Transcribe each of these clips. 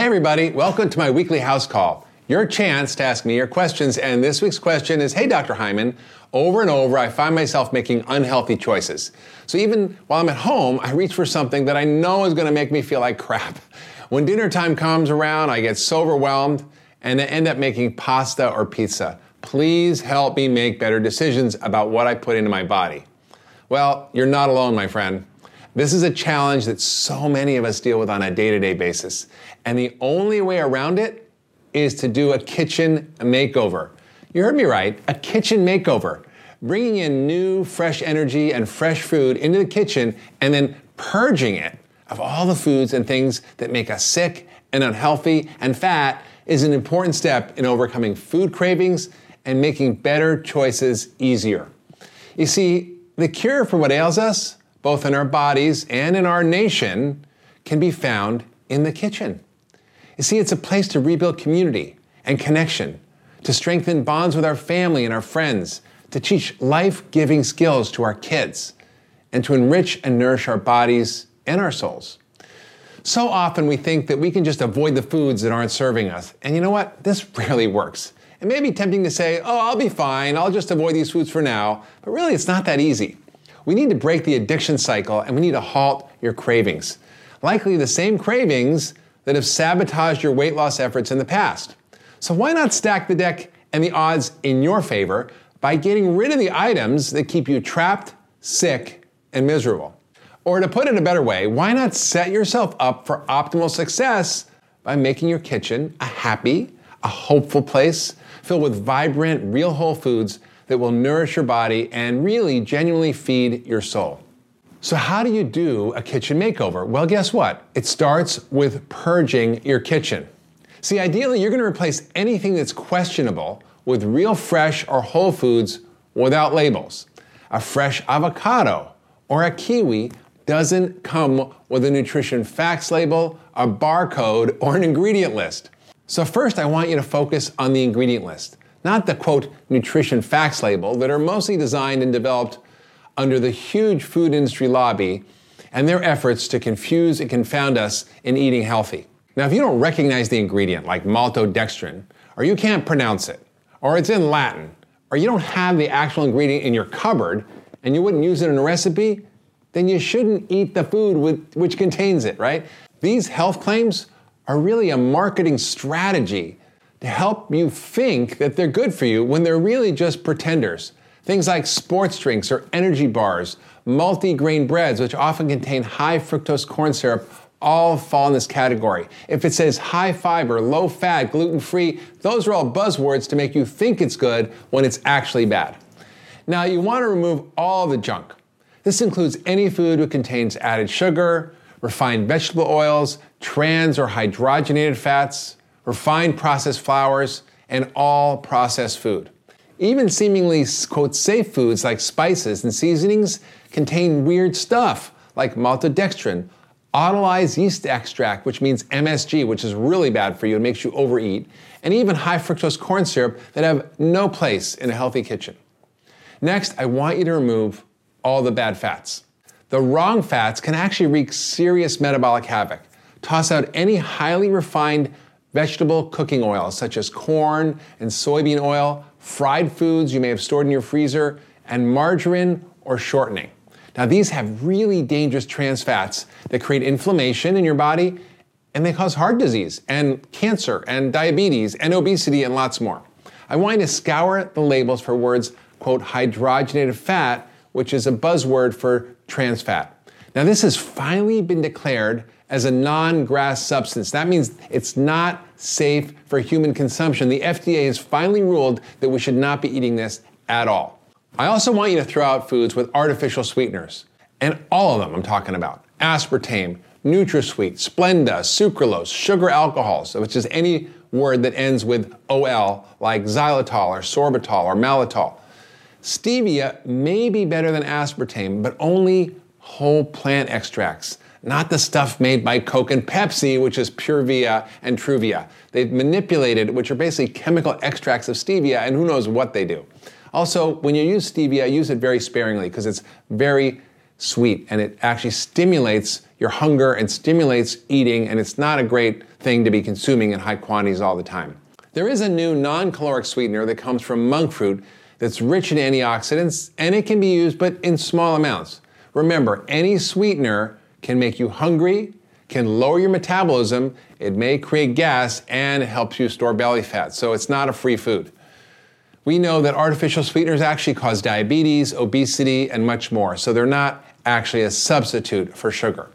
Hey, everybody, welcome to my weekly house call. Your chance to ask me your questions. And this week's question is Hey, Dr. Hyman, over and over, I find myself making unhealthy choices. So even while I'm at home, I reach for something that I know is going to make me feel like crap. When dinner time comes around, I get so overwhelmed and I end up making pasta or pizza. Please help me make better decisions about what I put into my body. Well, you're not alone, my friend. This is a challenge that so many of us deal with on a day to day basis. And the only way around it is to do a kitchen makeover. You heard me right, a kitchen makeover. Bringing in new, fresh energy and fresh food into the kitchen and then purging it of all the foods and things that make us sick and unhealthy and fat is an important step in overcoming food cravings and making better choices easier. You see, the cure for what ails us both in our bodies and in our nation, can be found in the kitchen. You see, it's a place to rebuild community and connection, to strengthen bonds with our family and our friends, to teach life giving skills to our kids, and to enrich and nourish our bodies and our souls. So often we think that we can just avoid the foods that aren't serving us. And you know what? This rarely works. It may be tempting to say, oh, I'll be fine, I'll just avoid these foods for now. But really, it's not that easy. We need to break the addiction cycle and we need to halt your cravings. Likely the same cravings that have sabotaged your weight loss efforts in the past. So why not stack the deck and the odds in your favor by getting rid of the items that keep you trapped, sick, and miserable? Or to put it a better way, why not set yourself up for optimal success by making your kitchen a happy, a hopeful place filled with vibrant, real whole foods that will nourish your body and really genuinely feed your soul. So, how do you do a kitchen makeover? Well, guess what? It starts with purging your kitchen. See, ideally, you're going to replace anything that's questionable with real fresh or whole foods without labels. A fresh avocado or a kiwi doesn't come with a nutrition facts label, a barcode, or an ingredient list. So, first, I want you to focus on the ingredient list not the quote nutrition facts label that are mostly designed and developed under the huge food industry lobby and their efforts to confuse and confound us in eating healthy. Now, if you don't recognize the ingredient like maltodextrin, or you can't pronounce it, or it's in Latin, or you don't have the actual ingredient in your cupboard and you wouldn't use it in a recipe, then you shouldn't eat the food with, which contains it, right? These health claims are really a marketing strategy to help you think that they're good for you when they're really just pretenders. Things like sports drinks or energy bars, multi grain breads, which often contain high fructose corn syrup, all fall in this category. If it says high fiber, low fat, gluten free, those are all buzzwords to make you think it's good when it's actually bad. Now, you want to remove all the junk. This includes any food that contains added sugar, refined vegetable oils, trans or hydrogenated fats, refined processed flours, and all processed food. Even seemingly, quote, safe foods like spices and seasonings contain weird stuff like maltodextrin, autolyzed yeast extract, which means MSG, which is really bad for you and makes you overeat, and even high fructose corn syrup that have no place in a healthy kitchen. Next, I want you to remove all the bad fats. The wrong fats can actually wreak serious metabolic havoc. Toss out any highly refined vegetable cooking oils such as corn and soybean oil, fried foods you may have stored in your freezer, and margarine or shortening. Now, these have really dangerous trans fats that create inflammation in your body and they cause heart disease and cancer and diabetes and obesity and lots more. I want you to scour the labels for words, quote, hydrogenated fat, which is a buzzword for trans fat. Now, this has finally been declared as a non GRAS substance. That means it's not safe for human consumption. The FDA has finally ruled that we should not be eating this at all. I also want you to throw out foods with artificial sweeteners, and all of them I'm talking about aspartame, NutraSweet, Splenda, sucralose, sugar alcohols, which is any word that ends with OL, like xylitol or sorbitol or maltitol. Stevia may be better than aspartame, but only whole plant extracts not the stuff made by Coke and Pepsi, which is Purevia and Truvia. They've manipulated, which are basically chemical extracts of stevia, and who knows what they do. Also, when you use stevia, use it very sparingly because it's very sweet and it actually stimulates your hunger and stimulates eating, and it's not a great thing to be consuming in high quantities all the time. There is a new non caloric sweetener that comes from monk fruit that's rich in antioxidants and it can be used but in small amounts. Remember, any sweetener can make you hungry, can lower your metabolism, it may create gas, and helps you store belly fat. So it's not a free food. We know that artificial sweeteners actually cause diabetes, obesity, and much more. So they're not actually a substitute for sugar.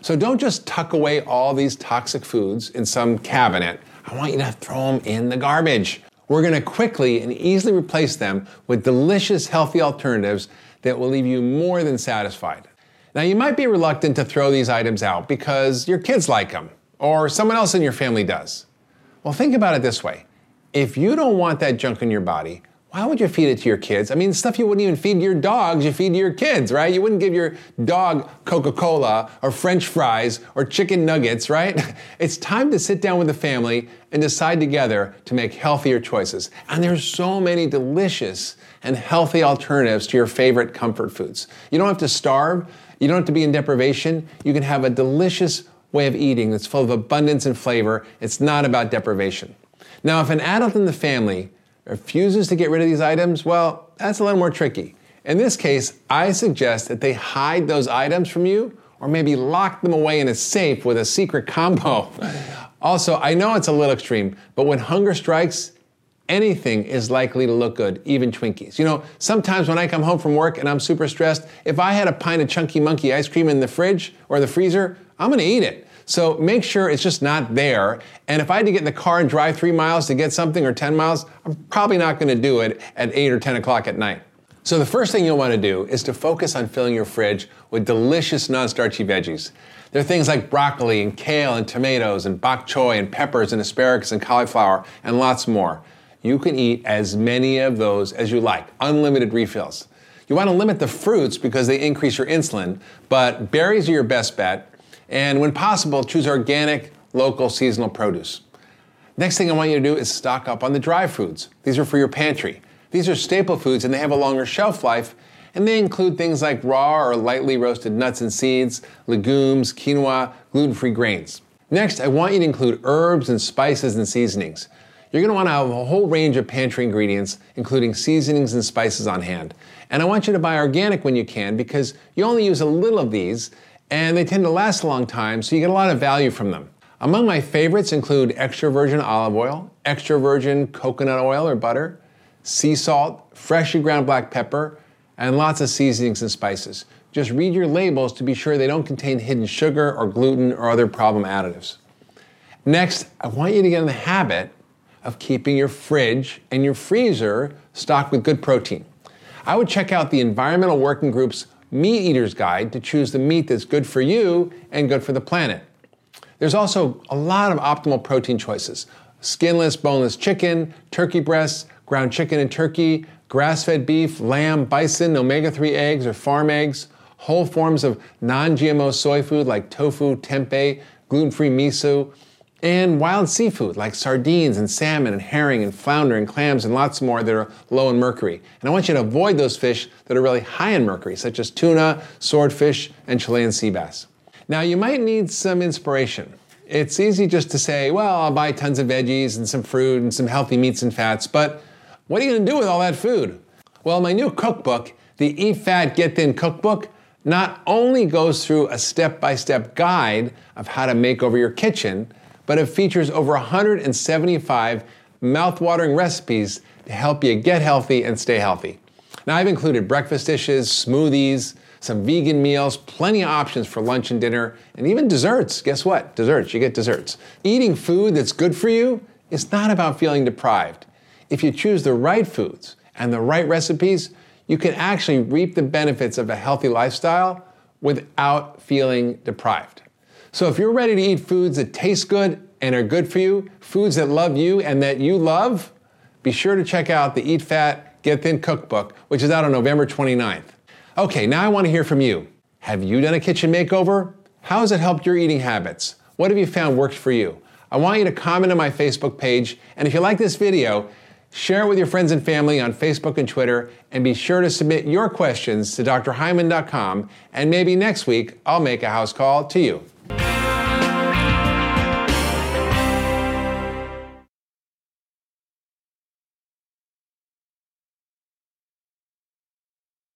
So don't just tuck away all these toxic foods in some cabinet. I want you to throw them in the garbage. We're going to quickly and easily replace them with delicious, healthy alternatives that will leave you more than satisfied. Now, you might be reluctant to throw these items out because your kids like them or someone else in your family does. Well, think about it this way if you don't want that junk in your body, why would you feed it to your kids? I mean, stuff you wouldn't even feed your dogs, you feed to your kids, right? You wouldn't give your dog Coca Cola or French fries or chicken nuggets, right? It's time to sit down with the family and decide together to make healthier choices. And there's so many delicious and healthy alternatives to your favorite comfort foods. You don't have to starve, you don't have to be in deprivation. You can have a delicious way of eating that's full of abundance and flavor. It's not about deprivation. Now, if an adult in the family refuses to get rid of these items, well, that's a little more tricky. In this case, I suggest that they hide those items from you or maybe lock them away in a safe with a secret combo. also, I know it's a little extreme, but when hunger strikes, anything is likely to look good, even Twinkies. You know, sometimes when I come home from work and I'm super stressed, if I had a pint of Chunky Monkey ice cream in the fridge or the freezer, I'm gonna eat it. So make sure it's just not there. And if I had to get in the car and drive three miles to get something or 10 miles, I'm probably not to do it at 8 or 10 o'clock at night. So the first thing you'll want to do is to focus on filling your fridge with delicious non-starchy veggies. There are things like broccoli and kale and tomatoes and bok choy and peppers and asparagus and cauliflower and lots more. You can eat as many of those as you like, unlimited refills. You want to limit the fruits because they increase your insulin, but berries are your best bet. And when possible, choose organic, local, seasonal produce. Next thing I want you to do is stock up on the dry foods. These are for your pantry. These are staple foods and they have a longer shelf life, and they include things like raw or lightly roasted nuts and seeds, legumes, quinoa, gluten free grains. Next, I want you to include herbs and spices and seasonings. You're going to want to have a whole range of pantry ingredients, including seasonings and spices on hand. And I want you to buy organic when you can because you only use a little of these and they tend to last a long time, so you get a lot of value from them. Among my favorites include extra virgin olive oil, extra virgin coconut oil or butter, sea salt, freshly ground black pepper, and lots of seasonings and spices. Just read your labels to be sure they don't contain hidden sugar or gluten or other problem additives. Next, I want you to get in the habit of keeping your fridge and your freezer stocked with good protein. I would check out the Environmental Working Group's Meat Eater's Guide to choose the meat that's good for you and good for the planet. There's also a lot of optimal protein choices skinless, boneless chicken, turkey breasts, ground chicken and turkey, grass fed beef, lamb, bison, omega 3 eggs or farm eggs, whole forms of non GMO soy food like tofu, tempeh, gluten free miso, and wild seafood like sardines and salmon and herring and flounder and clams and lots more that are low in mercury. And I want you to avoid those fish that are really high in mercury, such as tuna, swordfish, and Chilean sea bass. Now, you might need some inspiration. It's easy just to say, well, I'll buy tons of veggies and some fruit and some healthy meats and fats, but what are you going to do with all that food? Well, my new cookbook, the Eat Fat, Get Thin cookbook, not only goes through a step by step guide of how to make over your kitchen, but it features over 175 mouthwatering recipes to help you get healthy and stay healthy. Now, I've included breakfast dishes, smoothies, some vegan meals, plenty of options for lunch and dinner, and even desserts. Guess what? Desserts, you get desserts. Eating food that's good for you is not about feeling deprived. If you choose the right foods and the right recipes, you can actually reap the benefits of a healthy lifestyle without feeling deprived. So if you're ready to eat foods that taste good and are good for you, foods that love you and that you love, be sure to check out the Eat Fat, Get Thin cookbook, which is out on November 29th. Okay, now I want to hear from you. Have you done a kitchen makeover? How has it helped your eating habits? What have you found worked for you? I want you to comment on my Facebook page, and if you like this video, Share it with your friends and family on Facebook and Twitter, and be sure to submit your questions to drhyman.com, and maybe next week I'll make a house call to you.